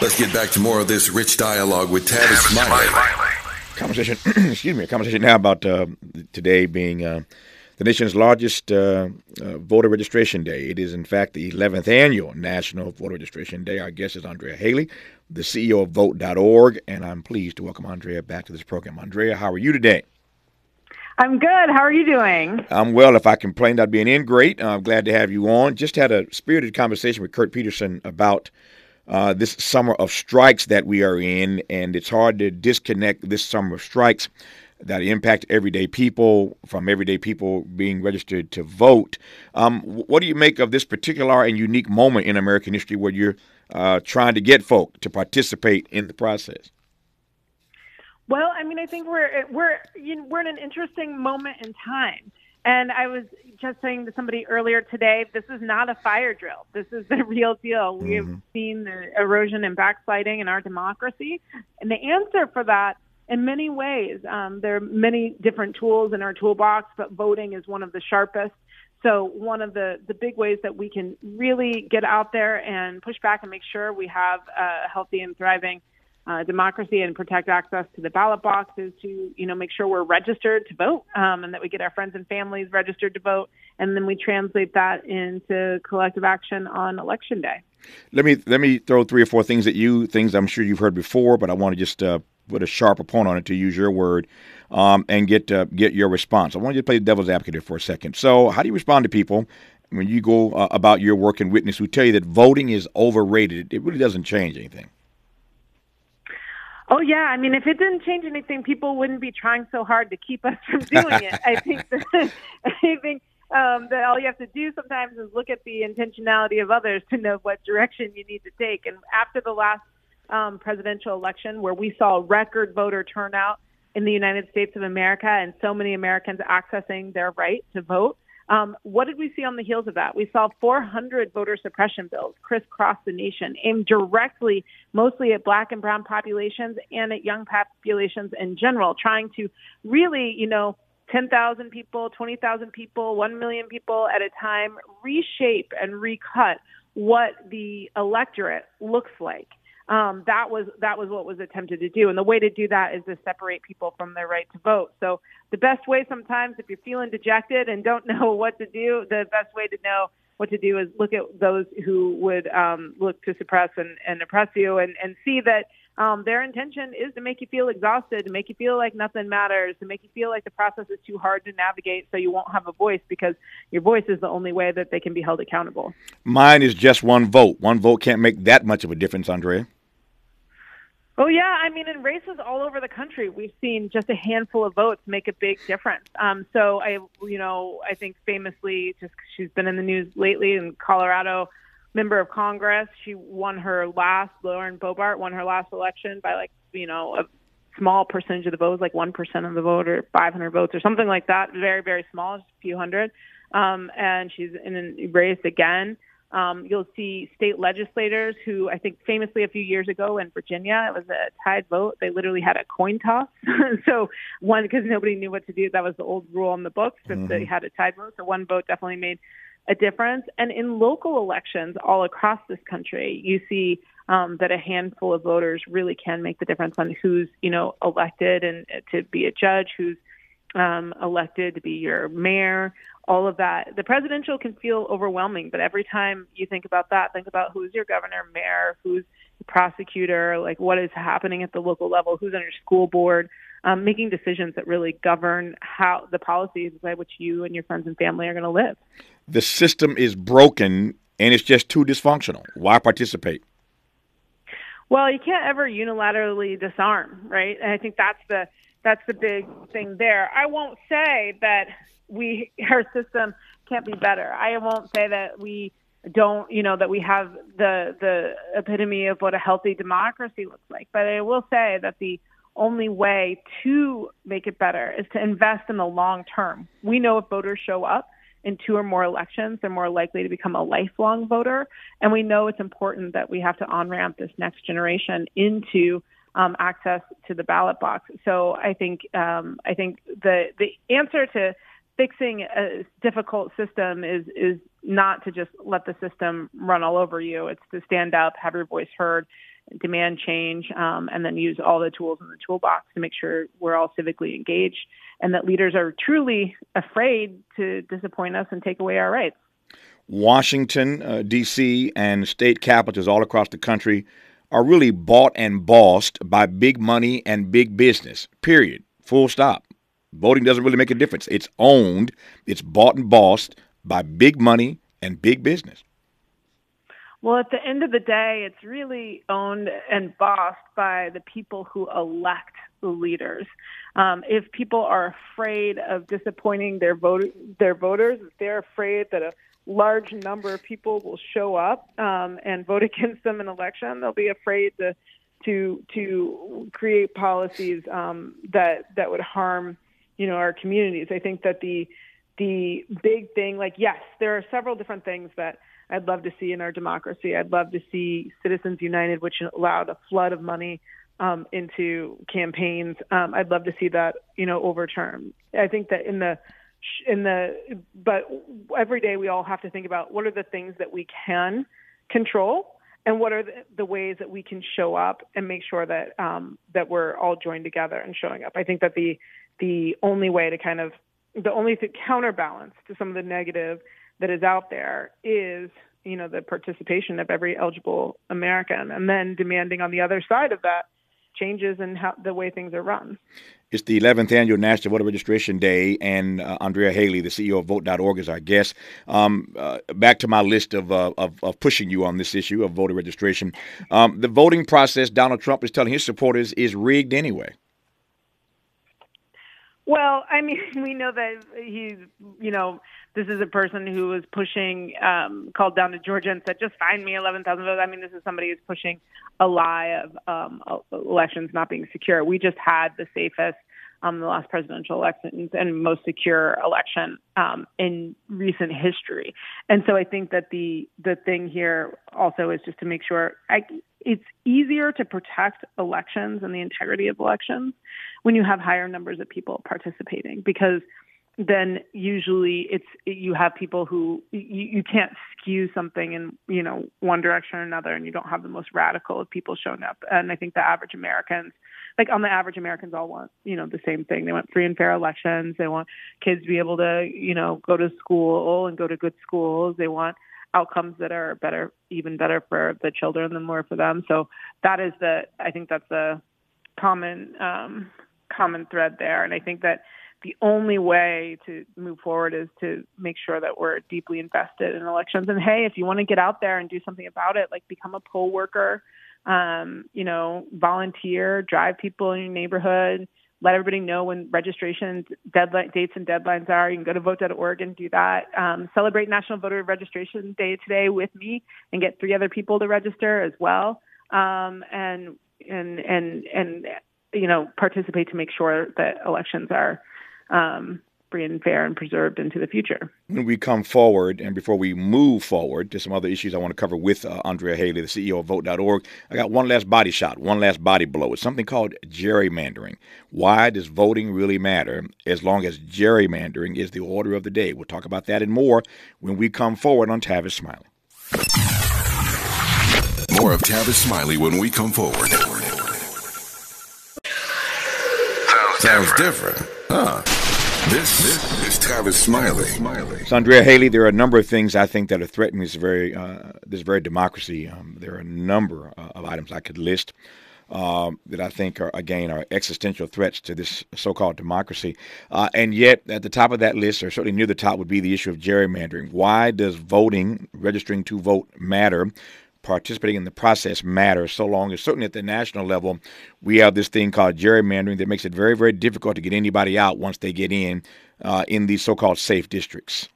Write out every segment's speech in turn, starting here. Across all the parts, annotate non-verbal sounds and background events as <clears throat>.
Let's get back to more of this rich dialogue with Tavis Smiley. Conversation, <clears throat> excuse me, a conversation now about uh, today being uh, the nation's largest uh, uh voter registration day. It is, in fact, the 11th annual National Voter Registration Day. Our guest is Andrea Hailey, the CEO of Vote.org, and I'm pleased to welcome Andrea back to this program. Andrea, how are you today? I'm good. How are you doing? I'm well. If I complained I'd be in, great. I'm glad to have you on. Just had a spirited conversation with Kurt Peterson about uh, this summer of strikes that we are in, and it's hard to disconnect this summer of strikes that impact everyday people from everyday people being registered to vote. Um, what do you make of this particular and unique moment in American history where you're uh, trying to get folk to participate in the process? Well, I mean, I think we're we're you know, we're in an interesting moment in time. And I was just saying to somebody earlier today, this is not a fire drill. This is the <laughs> real deal. Mm-hmm. We've seen the erosion and backsliding in our democracy, and the answer for that, in many ways, um, there are many different tools in our toolbox, but voting is one of the sharpest. So one of the the big ways that we can really get out there and push back and make sure we have a healthy and thriving uh, democracy and protect access to the ballot box is to you know make sure we're registered to vote um, and that we get our friends and families registered to vote. And then we translate that into collective action on election day. Let me let me throw three or four things at you things i'm sure you've heard before but i want to just uh, put a sharp point on it to use your word um, and get uh, get your response. I want you to play the devil's advocate for a second. So how do you respond to people when you go uh, about your work and witness who tell you that voting is overrated? It really doesn't change anything Oh yeah, I mean, if it didn't change anything, people wouldn't be trying so hard to keep us <laughs> from doing it. I think that, <laughs> I think um, that all you have to do sometimes is look at the intentionality of others to know what direction you need to take. And after the last um, presidential election, where we saw record voter turnout in the United States of America and so many Americans accessing their right to vote, um, what did we see on the heels of that? We saw 400 voter suppression bills crisscross the nation, aimed directly mostly at black and brown populations and at young populations in general, trying to really, you know, 10,000 people, 20,000 people, 1 million people at a time reshape and recut what the electorate looks like um, that was that was what was attempted to do. And the way to do that is to separate people from their right to vote. So the best way sometimes, if you're feeling dejected and don't <laughs> know what to do, the best way to know what to do is look at those who would um, look to suppress and, and oppress you, and, and see that um, their intention is to make you feel exhausted, to make you feel like nothing matters, to make you feel like the process is too hard to navigate so you won't have a voice because your voice is the only way that they can be held accountable. Mine is just one vote. One vote can't make that much of a difference, Andrea. Oh yeah, I mean, in races all over the country, we've seen just a handful of votes make a big difference. Um, so I, you know, I think famously, just she's been in the news lately in Colorado, member of Congress, she won her last. Lauren Boebert won her last election by like, you know, a small percentage of the votes, like one percent of the vote or 500 votes or something like that. Very, very small, just a few hundred. Um, and she's in a race again. Um, you'll see state legislators who I think famously a few years ago in Virginia, it was a tied vote. They literally had a coin toss. <laughs> so one, because nobody knew what to do. That was the old rule on the books if mm-hmm. they had a tied vote. So one vote definitely made a difference. And in local elections all across this country, you see um, that a handful of voters really can make the difference on who's, you know, elected and to be a judge, who's um, elected to be your mayor, all of that. The presidential can feel overwhelming, but every time you think about that, think about who's your governor, mayor, who's the prosecutor, like what is happening at the local level, who's on your school board, um, making decisions that really govern how the policies by which you and your friends and family are going to live. The system is broken and it's just too dysfunctional. Why participate? Well, you can't ever unilaterally disarm, right? And I think that's the that's the big thing there. I won't say that we our system can't be better. I won't say that we don't, you know, that we have the the epitome of what a healthy democracy looks like. But I will say that the only way to make it better is to invest in the long term. We know if voters show up in two or more elections, they're more likely to become a lifelong voter. And we know it's important that we have to on ramp this next generation into um, access to the ballot box. So I think um, I think the the answer to fixing a difficult system is is not to just let the system run all over you. It's to stand up, have your voice heard, demand change, um, and then use all the tools in the toolbox to make sure we're all civically engaged and that leaders are truly afraid to disappoint us and take away our rights. Washington, uh, D.C., and state capitals all across the country are really bought and bossed by big money and big business, period. Full stop. Voting doesn't really make a difference. It's owned, it's bought and bossed by big money and big business. Well, at the end of the day, it's really owned and bossed by the people who elect the leaders. Um, if people are afraid of disappointing their vote, their voters, if they're afraid that a large number of people will show up um, and vote <laughs> against them in election, they'll be afraid to to to create policies um, that that would harm you know our communities. I think that the the big thing, like yes, there are several different things that I'd love to see in our democracy. I'd love to see Citizens United, which allowed a flood of money um, into campaigns. Um, I'd love to see that, you know, overturned. I think that in the in the but every day we all have to think about what are the things that we can control and what are the, the ways that we can show up and make sure that um, that we're all joined together and showing up. I think that the the only way to kind of the only th- counterbalance to some of the negative that is out there is you know the participation of every eligible American, and then demanding on the other side of that changes in how the way things are run. It's the 11th annual National Voter Registration Day, and uh, Andrea Hailey, the CEO of Vote.org, is our guest. Um, uh, back to my list of, uh, of, of pushing you on this issue of voter registration. Um, the voting process, Donald Trump is telling his supporters, is rigged anyway. Well, I mean, <laughs> we know that he's, you know, this is a person who was pushing, um, called down to Georgia and said, just find me 11,000 votes. I mean, this is somebody who's pushing a lie of um, elections not being secure. We just had the safest um, the last presidential elections and most secure election um, in recent history. And so I think that the the thing here also is just to make sure I, it's easier to protect elections and the integrity of elections when you have higher numbers of people participating because then usually it's you have people who you, you can't skew something in you know one direction or another and you don't have the most radical of people showing up and i think the average americans like on the average Americans all want, you know, the same thing. They want free and fair elections. They want kids to be able to, you know, go to school and go to good schools. They want outcomes that are better, even better for the children than more for them. So that is the, I think that's a common, um, common thread there. And I think that the only way to move forward is to make sure that we're deeply invested in elections. And hey, if you want to get out there and do something about it, like become a poll worker, um, you know, volunteer, drive people in your neighborhood, let everybody know when registration deadline dates and deadlines are. You can go to vote.org and do that. Um, celebrate National Voter Registration Day today with me and get three other people to register as well. Um, and and and and you know participate to make sure that elections are um, free and fair and preserved into the future. When we come forward, and before we move forward to some other issues I want to cover with uh, Andrea Hailey, the CEO of Vote.org, I got one last body shot, one last body blow. It's something called gerrymandering. Why does voting really matter as long as gerrymandering is the order of the day? We'll talk about that and more when we come forward on Tavis Smiley. More of Tavis Smiley when we come forward. Sounds different, huh? This, this is Tavis Smiley. So, Andrea Hailey, there are a number of things I think that are threatening this very uh, this very democracy. Um, there are a number uh, of items I could list um, that I think are again are existential threats to this so-called democracy. Uh, and yet, at the top of that list, or certainly near the top, would be the issue of gerrymandering. Why does voting, registering to vote, matter? Participating in the process matters so long as certainly at the national level we have this thing called gerrymandering that makes it very very difficult to get anybody out once they get in uh, in these so-called safe districts.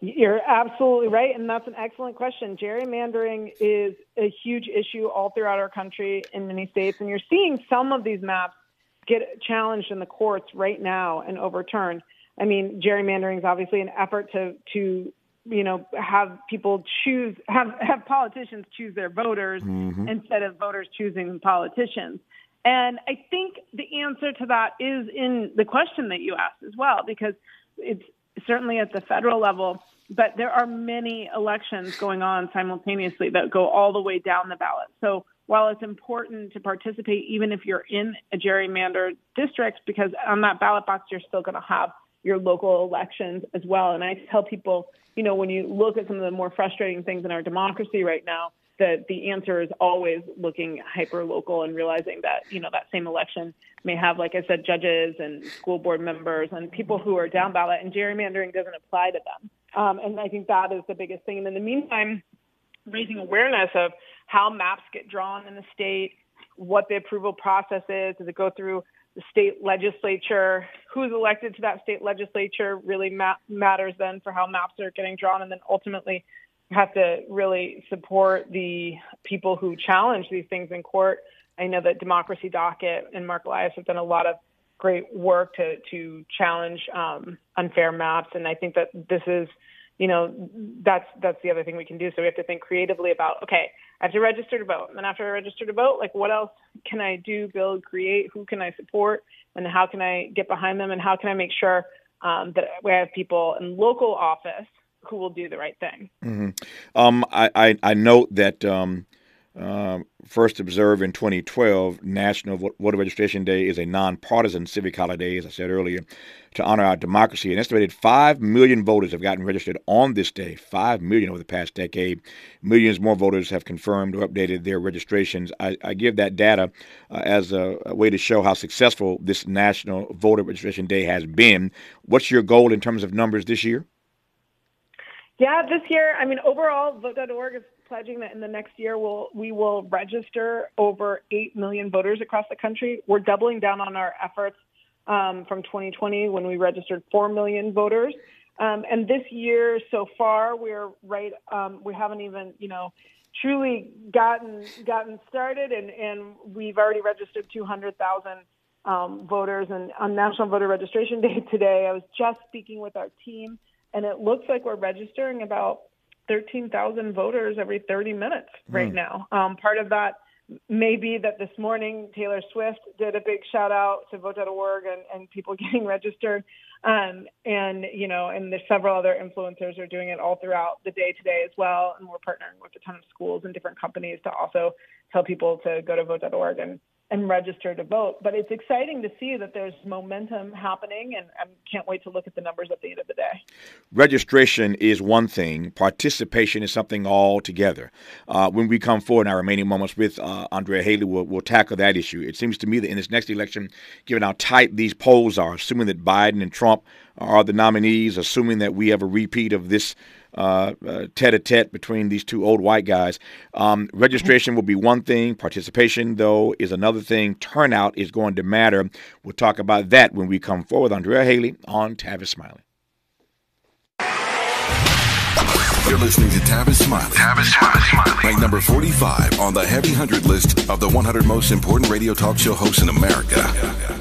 You're absolutely right and that's an excellent question. Gerrymandering is a huge issue all throughout our country in many states and you're seeing some of these maps get challenged in the courts right now and overturned. I mean, gerrymandering is obviously an effort to to you know have people choose have have politicians choose their voters mm-hmm. instead of voters choosing politicians and i think the answer to that is in the question that you asked as well because it's certainly at the federal level but there are many elections going on simultaneously that go all the way down the ballot. So while it's important to participate, even if you're in a gerrymandered district, because on that ballot box, you're still going to have your local elections as well. And I tell people, you know, when you look at some of the more frustrating things in our democracy right now, that the answer is always looking hyper local and realizing that you know that same election may have like i said judges and school board members and people who are down ballot and gerrymandering doesn't apply to them um, and i think that is the biggest thing and in the meantime raising awareness of how maps get drawn in the state what the approval process is does it go through state legislature who's elected to that state legislature really ma- matters then for how maps are getting drawn and then ultimately have to really support the people who challenge these things in court. I know that Democracy Docket and Marc Elias have done a lot of great work to to challenge um, unfair maps, and I think that this is, you know, that's that's the other thing we can do. So we have to think creatively about okay, I have to register to vote, and then after I register to vote, like what else can I do, build, create? Who can I support, and how can I get behind them, and how can I make sure um, that we have people in local office who will do the right thing. Mm-hmm. Um, I, I, I, note that um, uh, first observed in 2012, National Voter Registration Day is a nonpartisan civic holiday, as I said earlier, to honor our democracy. An estimated 5 million voters have gotten registered on this day, 5 million over the past decade. Millions more voters have confirmed or updated their registrations. I, I give that data uh, as a, a way to show how successful this National Voter Registration Day has been. What's your goal in terms of numbers this year? Yeah, this year, I mean, overall, Vote.org is pledging that in the next year we'll, we will register over 8 million voters across the country. We're doubling down on our efforts um, from 2020 when we registered 4 million voters. Um, and this year so far, we're right, um, we haven't even, you know, truly gotten gotten started, and, and we've already registered 200,000 um, voters. And on National Voter Registration Day <laughs> today, I was just speaking with our team and it looks like we're registering about 13,000 voters every 30 minutes right mm. now. Um, part of that may be that this morning Taylor Swift did a big shout out to Vote.org and, and people <laughs> getting registered. Um, and, you know, and there's several other influencers are doing it all throughout the day today as well. And we're partnering with a ton of schools and different companies to also tell people to go to Vote.org and and register to vote. But it's exciting to see that there's momentum happening, and I can't wait to look at the numbers at the end of the day. Registration is one thing, participation is something altogether. Uh, when we come forward in our remaining moments with uh, Andrea Hailey, we'll, we'll tackle that issue. It seems to me that in this next election, given how tight these polls are, assuming that Biden and Trump are the nominees, assuming that we have a repeat of this uh, uh, tete-a-tete between these two old white guys. Um, registration will be one thing. Participation, though, is another thing. Turnout is going to matter. We'll talk about that when we come forward. Andrea Hailey on Tavis Smiley. You're listening to Tavis Smiley. Tavis Smiley. Ranked number 45 on the Heavy 100 list of the 100 most important radio talk show hosts in America.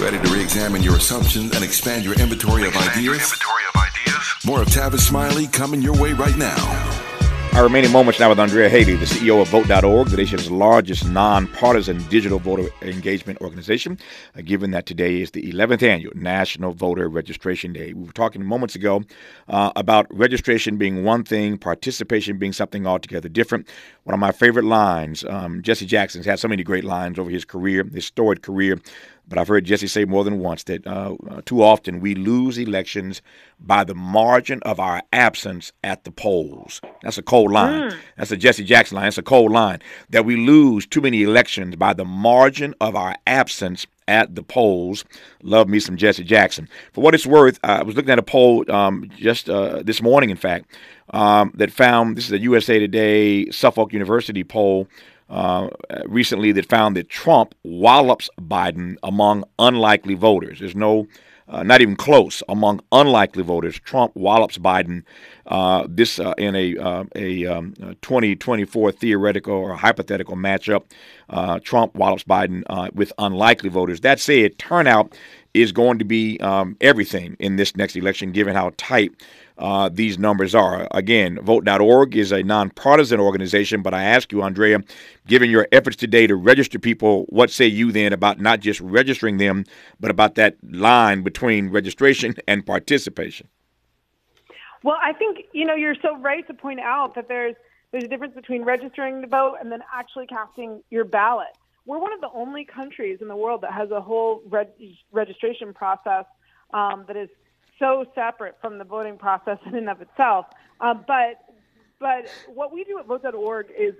Ready to re-examine your assumptions and expand your inventory of ideas? Inventory of ideas? More of Tavis Smiley coming your way right now. Our remaining moments now with Andrea Hailey, the CEO of Vote.org, the nation's largest nonpartisan digital voter engagement organization, uh, given that today is the 11th annual National Voter Registration Day. We were talking moments ago uh, about registration being one thing, participation being something altogether different. One of my favorite lines, um, Jesse Jackson's had so many great lines over his career, his storied career. But I've heard Jesse say more than once that uh, uh, too often we lose elections by the margin of our absence at the polls. That's a cold line. Mm. That's a Jesse Jackson line. That's a cold line. That we lose too many elections by the margin of our absence at the polls. Love me some Jesse Jackson. For what it's worth, I was looking at a poll um, just uh, this morning, in fact, um, that found this is a USA Today Suffolk University poll uh, recently that found that Trump wallops Biden among unlikely voters. There's no, uh, not even close among unlikely voters. Trump wallops Biden. Uh, this uh, in a uh, a um, 2024 theoretical or hypothetical matchup. Trump wallops Biden with unlikely voters. That said, turnout is going to be um, everything in this next election, given how tight uh, these numbers are. Again, vote.org is a nonpartisan organization, but I ask you, Andrea, given your efforts today to register people, what say you then about not just registering them, but about that line between registration <laughs> and participation? Well, I think you know you're so right to point out that there's there's a difference between registering to vote and then actually casting your ballot. We're one of the only countries in the world that has a whole reg- registration process um, that is so separate from the voting process in and of itself. Um, but but what we do at vote.org is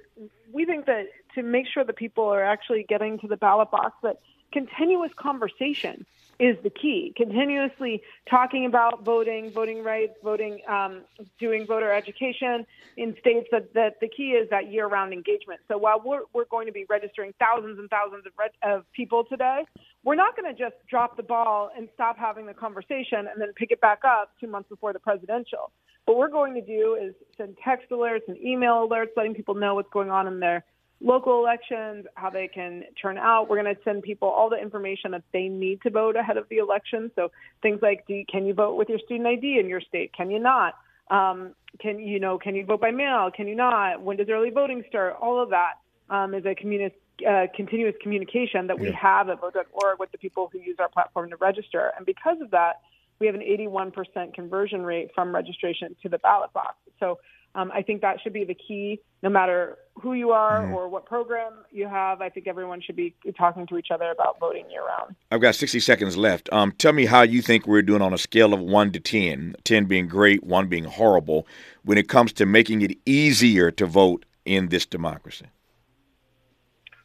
we think that to make sure that people are actually getting to the ballot box, that continuous conversation is the key. Continuously talking about voting, voting rights, voting, um, doing voter education in states that, that the key is that year-round engagement. So while we're, we're going to be registering thousands and thousands of, reg- of people today, we're not going to just drop the ball and stop having the conversation and then pick it back up two months before the presidential. What we're going to do is send text alerts and email alerts, letting people know what's going on in their local elections, how they can turn out. We're going to send people all the information that they need to vote ahead of the election. So things like, do you, can you vote with your student ID in your state? Can you not? Um, can you know? Can you vote by mail? Can you not? When does early voting start? All of that um, is a communi- uh, continuous communication that we yeah. have at vote.org with the people who use our platform to register. And because of that, we have an 81% conversion rate from registration to the ballot box. So um, I think that should be the key, no matter who you are mm-hmm. or what program you have. I think everyone should be talking to each other about voting year round. I've got 60 seconds left. Um, tell me how you think we're doing on a scale of 1 to 10, 10 being great, 1 being horrible, when it comes to making it easier to vote in this democracy.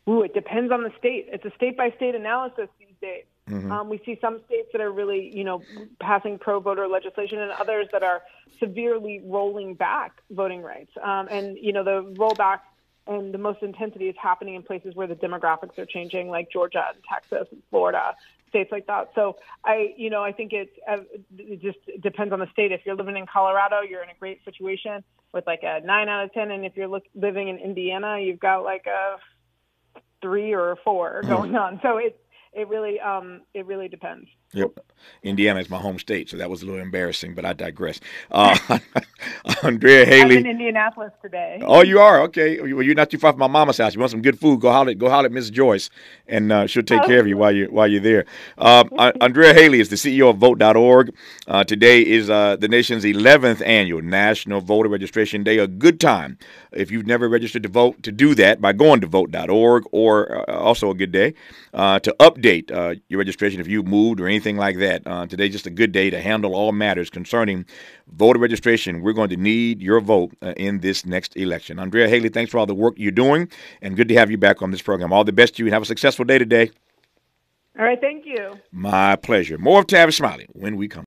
Ooh, it depends on the state. It's a state by state analysis these days. Mm-hmm. Um, we see some states that are really, you know, passing pro-voter legislation, and others that are severely rolling back voting rights. Um, and you know, the rollback and the most intensity is happening in places where the demographics are changing, like Georgia and Texas and Florida, states like that. So I, you know, I think it's uh, it just depends on the state. If you're living in Colorado, you're in a great situation with like a nine out of ten, and if you're look, living in Indiana, you've got like a three or a four going on. So it it really um, it really depends. Yep, Indiana is my home state, so that was a little embarrassing, but I digress. Uh, <laughs> Andrea <laughs> Hailey. I'm in Indianapolis today. Oh, you are okay. Well, you're not too far from my mama's house. You want some good food? Go holler, go holler at Miss Joyce, and uh, she'll take oh. care of you while you while you're there. Uh, <laughs> Andrea Hailey is the CEO of Vote.org. Uh, today is uh, the nation's 11th annual National Voter Registration Day. A good time if you've never registered to vote to do that by going to Vote.org, or uh, also a good day to update your registration if you moved or anything anything like that. Uh, today's just a good day to handle all matters concerning voter registration. We're going to need your vote uh, in this next election. Andrea Hailey, thanks for all the work you're doing, and good to have you back on this program. All the best to you, and have a successful day today. All right, thank you. My pleasure. More of Tavis Smiley when we come.